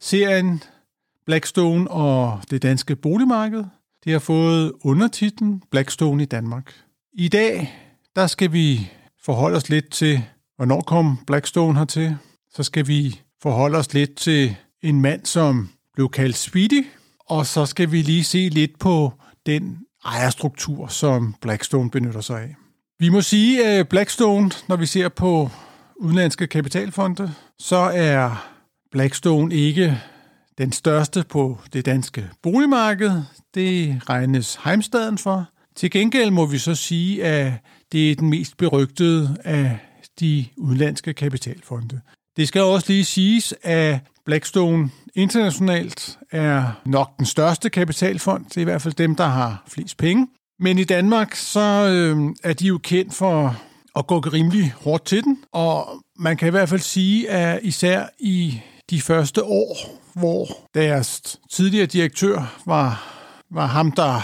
serien Blackstone og det danske boligmarked. Det har fået undertitlen Blackstone i Danmark. I dag, der skal vi forholde os lidt til, hvornår kom Blackstone hertil. Så skal vi forholde os lidt til en mand, som blev kaldt Speedy, og så skal vi lige se lidt på den ejerstruktur, som Blackstone benytter sig af. Vi må sige, at Blackstone, når vi ser på udenlandske kapitalfonde, så er Blackstone ikke den største på det danske boligmarked. Det regnes Heimstaden for. Til gengæld må vi så sige, at det er den mest berygtede af de udenlandske kapitalfonde. Det skal også lige siges, at Blackstone internationalt er nok den største kapitalfond. Det er i hvert fald dem, der har flest penge. Men i Danmark, så øh, er de jo kendt for at gå rimelig hårdt til den. Og man kan i hvert fald sige, at især i de første år, hvor deres tidligere direktør var, var ham, der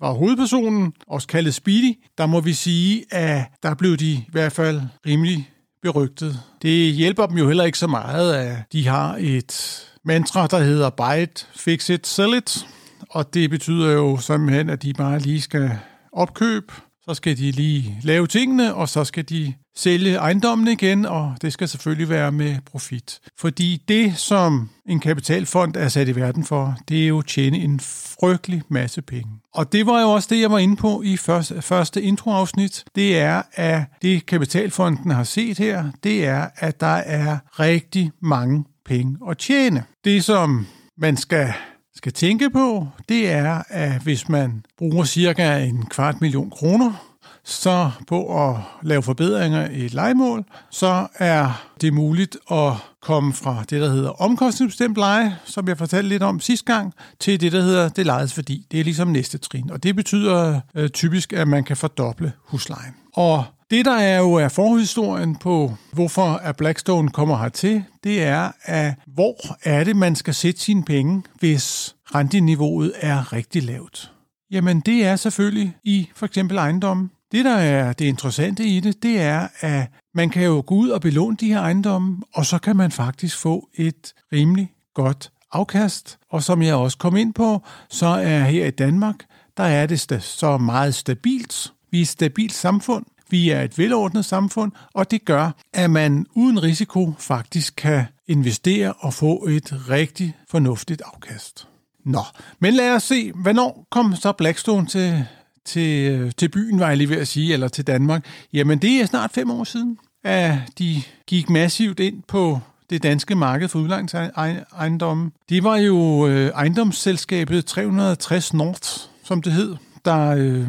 var hovedpersonen, også kaldet Speedy, der må vi sige, at der blev de i hvert fald rimelig berygtet. Det hjælper dem jo heller ikke så meget, at de har et mantra, der hedder buy it, fix it, sell it. Og det betyder jo simpelthen, at de bare lige skal opkøbe, så skal de lige lave tingene, og så skal de sælge ejendommen igen, og det skal selvfølgelig være med profit. Fordi det, som en kapitalfond er sat i verden for, det er jo at tjene en frygtelig masse penge. Og det var jo også det, jeg var inde på i første, første introafsnit. Det er, at det kapitalfonden har set her, det er, at der er rigtig mange penge at tjene. Det, som man skal skal tænke på, det er, at hvis man bruger cirka en kvart million kroner så på at lave forbedringer i et legemål, så er det muligt at komme fra det, der hedder omkostningsbestemt leje, som jeg fortalte lidt om sidste gang, til det, der hedder det lejes fordi. Det er ligesom næste trin, og det betyder øh, typisk, at man kan fordoble huslejen. Og det, der er jo er forhistorien på, hvorfor at Blackstone kommer hertil, det er, at hvor er det, man skal sætte sine penge, hvis renteniveauet er rigtig lavt? Jamen, det er selvfølgelig i for eksempel ejendommen. Det, der er det interessante i det, det er, at man kan jo gå ud og belåne de her ejendomme, og så kan man faktisk få et rimelig godt afkast. Og som jeg også kom ind på, så er her i Danmark, der er det så meget stabilt. Vi er et stabilt samfund, vi er et velordnet samfund, og det gør, at man uden risiko faktisk kan investere og få et rigtig fornuftigt afkast. Nå, men lad os se, hvornår kom så Blackstone til til, øh, til byen, var jeg lige ved at sige, eller til Danmark, jamen det er snart fem år siden, at de gik massivt ind på det danske marked for udlejningsejendomme. Det var jo øh, ejendomsselskabet 360 North, som det hed, der øh,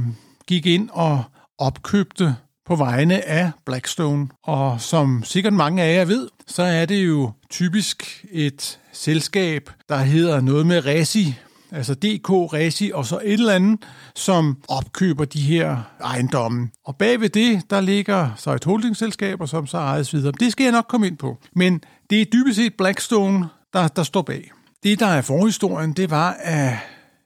gik ind og opkøbte på vegne af Blackstone. Og som sikkert mange af jer ved, så er det jo typisk et selskab, der hedder noget med Resi, altså DK, Resi og så et eller andet, som opkøber de her ejendomme. Og bagved det, der ligger så et holdingselskab, og som så ejes videre. Det skal jeg nok komme ind på. Men det er dybest set Blackstone, der, der står bag. Det, der er forhistorien, det var, at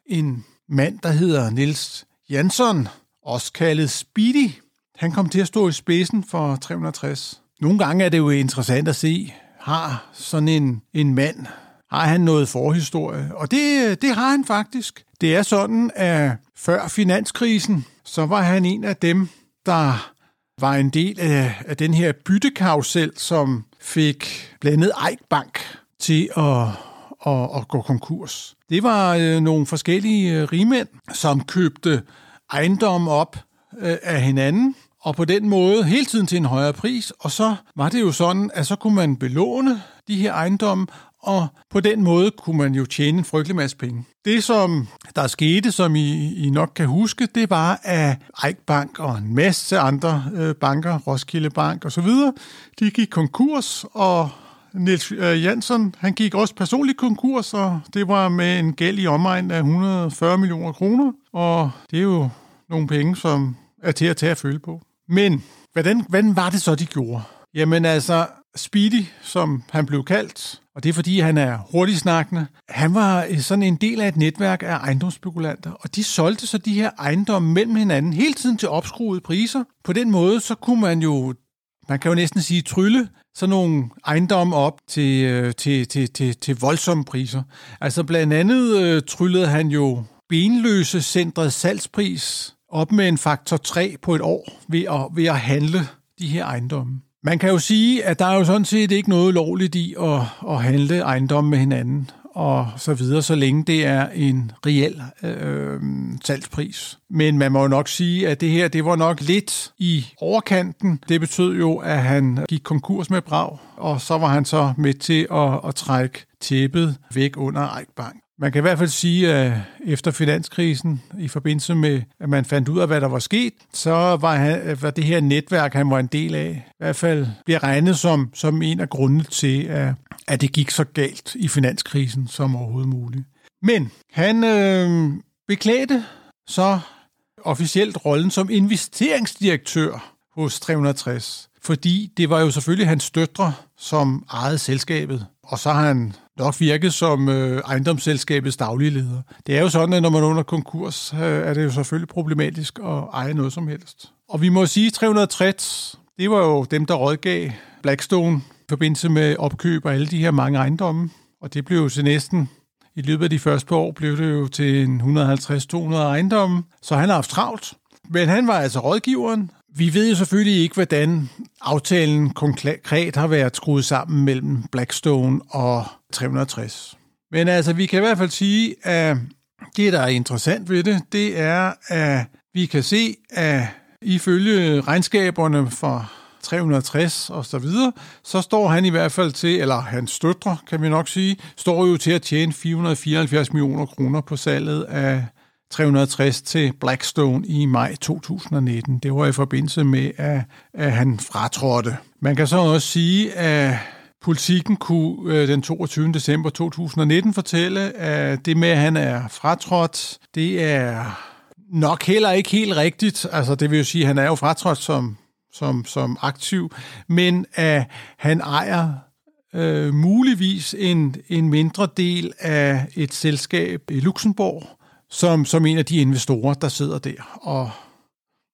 en mand, der hedder Nils Jansson, også kaldet Speedy, han kom til at stå i spidsen for 360. Nogle gange er det jo interessant at se, har sådan en, en mand har han noget forhistorie, og det, det har han faktisk. Det er sådan, at før finanskrisen, så var han en af dem, der var en del af, af den her byttekarusel, som fik blandet Eik Bank til at, at, at gå konkurs. Det var øh, nogle forskellige øh, rigmænd, som købte ejendom op øh, af hinanden, og på den måde hele tiden til en højere pris, og så var det jo sådan, at så kunne man belåne de her ejendomme, og på den måde kunne man jo tjene en frygtelig masse penge. Det, som der skete, som I, I nok kan huske, det var, at Eik Bank og en masse andre øh, banker, Roskilde Bank osv., de gik konkurs, og Niels øh, Jansson, han gik også personligt konkurs, og det var med en gæld i omegn af 140 millioner kroner, og det er jo nogle penge, som er til at tage at føle på. Men hvordan, hvordan var det så, de gjorde? Jamen altså, Speedy, som han blev kaldt, og det er fordi, han er hurtigt snakkende, han var øh, sådan en del af et netværk af ejendomsspekulanter, og de solgte så de her ejendomme mellem hinanden hele tiden til opskruede priser. På den måde, så kunne man jo, man kan jo næsten sige, trylle sådan nogle ejendomme op til, øh, til, til, til, til voldsomme priser. Altså blandt andet øh, tryllede han jo benløse centret salgspris op med en faktor 3 på et år ved at, ved at handle de her ejendomme. Man kan jo sige, at der er jo sådan set ikke noget lovligt i at, at handle ejendomme med hinanden og så videre, så længe det er en reel øh, salgspris. Men man må jo nok sige, at det her, det var nok lidt i overkanten. Det betød jo, at han gik konkurs med Brag, og så var han så med til at, at trække tæppet væk under Eik Bank. Man kan i hvert fald sige, at efter finanskrisen, i forbindelse med, at man fandt ud af, hvad der var sket, så var, han, var det her netværk, han var en del af, i hvert fald bliver regnet som, som en af grundene til, at, at det gik så galt i finanskrisen som overhovedet muligt. Men han øh, beklædte så officielt rollen som investeringsdirektør hos 360, fordi det var jo selvfølgelig hans døtre, som ejede selskabet. Og så har han nok virket som øh, ejendomsselskabets daglige leder. Det er jo sådan, at når man er under konkurs, øh, er det jo selvfølgelig problematisk at eje noget som helst. Og vi må sige, 360, det var jo dem, der rådgav Blackstone i forbindelse med opkøb af alle de her mange ejendomme. Og det blev jo til næsten, i løbet af de første par år, blev det jo til 150-200 ejendomme. Så han har haft travlt. Men han var altså rådgiveren, vi ved jo selvfølgelig ikke, hvordan aftalen konkret har været skruet sammen mellem Blackstone og 360. Men altså, vi kan i hvert fald sige, at det, der er interessant ved det, det er, at vi kan se, at ifølge regnskaberne for 360 og så videre, så står han i hvert fald til, eller hans støtter, kan vi nok sige, står jo til at tjene 474 millioner kroner på salget af 360 til Blackstone i maj 2019. Det var i forbindelse med, at, at han fratrådte. Man kan så også sige, at Politikken kunne øh, den 22. december 2019 fortælle, at det med, at han er fratrådt, det er nok heller ikke helt rigtigt. Altså, det vil jo sige, at han er jo fratrådt som, som, som aktiv, men at han ejer øh, muligvis en, en mindre del af et selskab i Luxembourg, som, som en af de investorer, der sidder der. Og,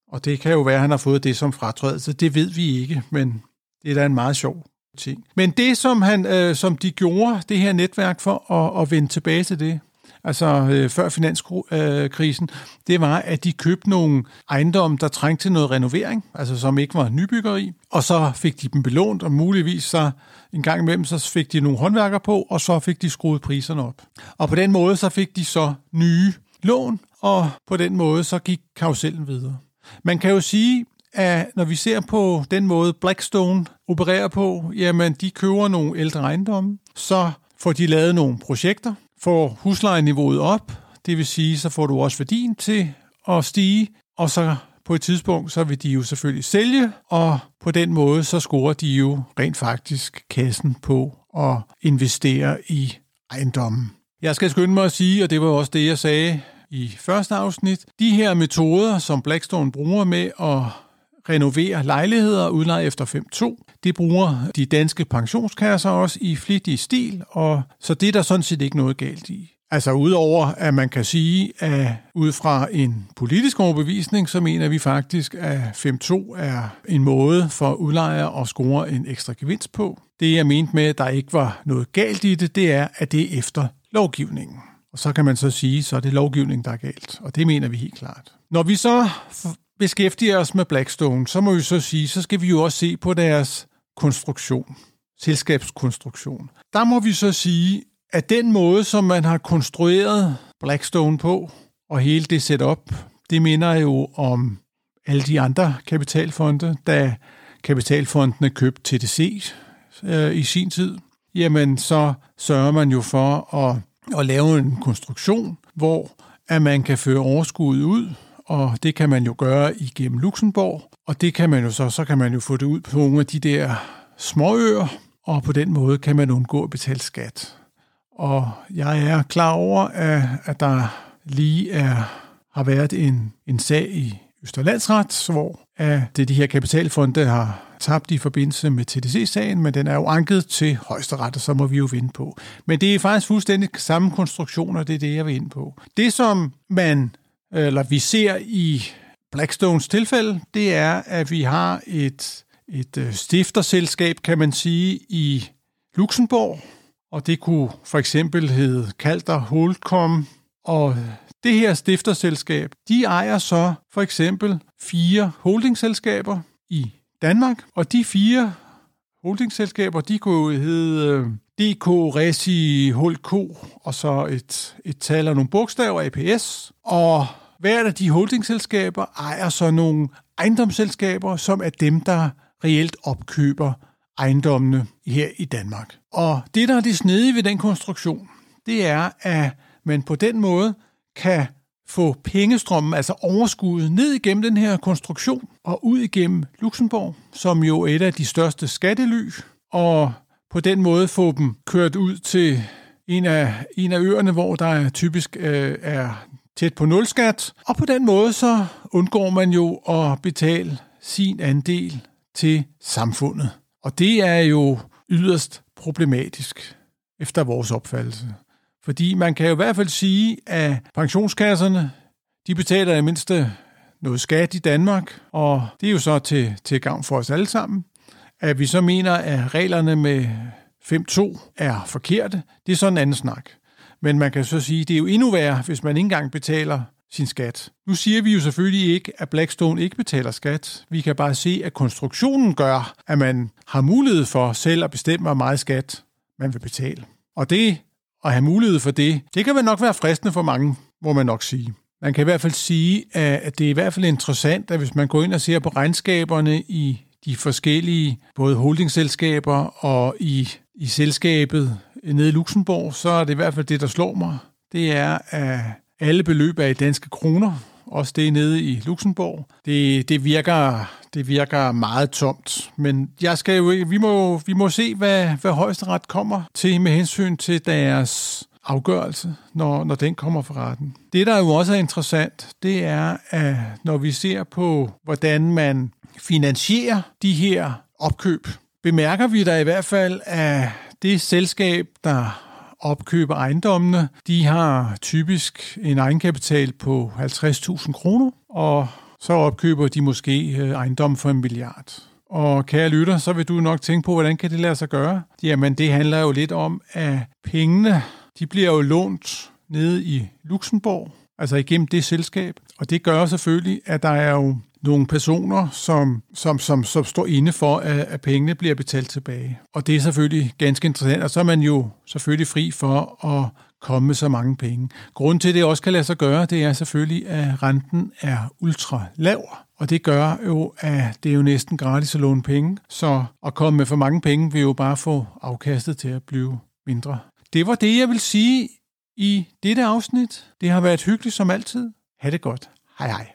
og det kan jo være, at han har fået det som fratrædelse. Det ved vi ikke, men det er da en meget sjov ting. Men det, som, han, øh, som de gjorde, det her netværk for at, at vende tilbage til det, altså øh, før finanskrisen, øh, det var, at de købte nogle ejendomme, der trængte til noget renovering, altså som ikke var nybyggeri, og så fik de dem belånt, og muligvis så en gang imellem, så fik de nogle håndværker på, og så fik de skruet priserne op. Og på den måde, så fik de så nye lån, og på den måde så gik karusellen videre. Man kan jo sige, at når vi ser på den måde Blackstone opererer på, jamen de køber nogle ældre ejendomme, så får de lavet nogle projekter, får huslejeniveauet op, det vil sige, så får du også værdien til at stige, og så på et tidspunkt, så vil de jo selvfølgelig sælge, og på den måde, så scorer de jo rent faktisk kassen på at investere i ejendommen. Jeg skal skynde mig at sige, og det var også det, jeg sagde i første afsnit. De her metoder, som Blackstone bruger med at renovere lejligheder udleje efter 5.2, det bruger de danske pensionskasser også i flittig stil, og så det er der sådan set ikke noget galt i. Altså udover at man kan sige, at ud fra en politisk overbevisning, så mener vi faktisk, at 5.2 er en måde for udlejere at score en ekstra gevinst på. Det jeg mente med, at der ikke var noget galt i det, det er, at det er efter lovgivningen. Og så kan man så sige, så er det lovgivning, der er galt. Og det mener vi helt klart. Når vi så beskæftiger os med Blackstone, så må vi så sige, så skal vi jo også se på deres konstruktion, selskabskonstruktion. Der må vi så sige, at den måde, som man har konstrueret Blackstone på, og hele det setup, det minder jo om alle de andre kapitalfonde, da kapitalfondene købte TDC øh, i sin tid. Jamen, så sørger man jo for at, at lave en konstruktion, hvor at man kan føre overskuddet ud, og det kan man jo gøre igennem Luxembourg, og det kan man jo så, så kan man jo få det ud på nogle af de der småøer, og på den måde kan man undgå at betale skat. Og jeg er klar over, at, at der lige er, har været en, en sag i Østerlandsret, hvor at det de her kapitalfonde har tabt i forbindelse med TDC-sagen, men den er jo anket til højesteret, og så må vi jo vinde på. Men det er faktisk fuldstændig samme konstruktioner, det er det, jeg vil ind på. Det, som man, eller vi ser i Blackstones tilfælde, det er, at vi har et, et øh, stifterselskab, kan man sige, i Luxembourg, og det kunne for eksempel hedde Calder Holdcom, og det her stifterselskab, de ejer så for eksempel fire holdingselskaber i Danmark, og de fire holdingselskaber, de kunne hedde øh, DK, Resi, Holdco, og så et, et tal og nogle bogstaver, APS. Og Hvert af de holdingselskaber ejer så nogle ejendomsselskaber, som er dem, der reelt opkøber ejendommene her i Danmark. Og det, der er det snedige ved den konstruktion, det er, at man på den måde kan få pengestrømmen, altså overskuddet, ned igennem den her konstruktion og ud igennem Luxembourg, som jo er et af de største skattely, og på den måde få dem kørt ud til en af, en af øerne, hvor der typisk øh, er tæt på nulskat, og på den måde så undgår man jo at betale sin andel til samfundet. Og det er jo yderst problematisk efter vores opfattelse. Fordi man kan jo i hvert fald sige, at pensionskasserne, de betaler i mindste noget skat i Danmark, og det er jo så til, til gavn for os alle sammen. At vi så mener, at reglerne med 5.2 er forkerte, det er sådan en anden snak. Men man kan så sige, at det er jo endnu værre, hvis man ikke engang betaler sin skat. Nu siger vi jo selvfølgelig ikke, at Blackstone ikke betaler skat. Vi kan bare se, at konstruktionen gør, at man har mulighed for selv at bestemme, hvor meget skat man vil betale. Og det at have mulighed for det, det kan vel nok være fristende for mange, må man nok sige. Man kan i hvert fald sige, at det er i hvert fald interessant, at hvis man går ind og ser på regnskaberne i de forskellige, både holdingselskaber og i, i selskabet Øh, nede i Luxembourg, så er det i hvert fald det, der slår mig. Det er, at alle beløb er i danske kroner, også det nede i Luxembourg. Det, det, virker, det virker meget tomt, men jeg skal jo, vi, må, vi må se, hvad, hvad højesteret kommer til med hensyn til deres afgørelse, når, når den kommer fra retten. Det, der jo også er interessant, det er, at når vi ser på, hvordan man finansierer de her opkøb, bemærker vi da i hvert fald, at det selskab, der opkøber ejendommene, de har typisk en egenkapital på 50.000 kroner, og så opkøber de måske ejendommen ejendom for en milliard. Og kære lytter, så vil du nok tænke på, hvordan kan det lade sig gøre? Jamen, det handler jo lidt om, at pengene, de bliver jo lånt nede i Luxembourg, altså igennem det selskab. Og det gør selvfølgelig, at der er jo nogle personer, som, som, som, som står inde for, at, at pengene bliver betalt tilbage. Og det er selvfølgelig ganske interessant, og så er man jo selvfølgelig fri for at komme med så mange penge. Grunden til, at det også kan lade sig gøre, det er selvfølgelig, at renten er ultra lav, og det gør jo, at det er jo næsten gratis at låne penge, så at komme med for mange penge vil jo bare få afkastet til at blive mindre. Det var det, jeg vil sige i dette afsnit. Det har været hyggeligt som altid. Ha' det godt. Hej hej.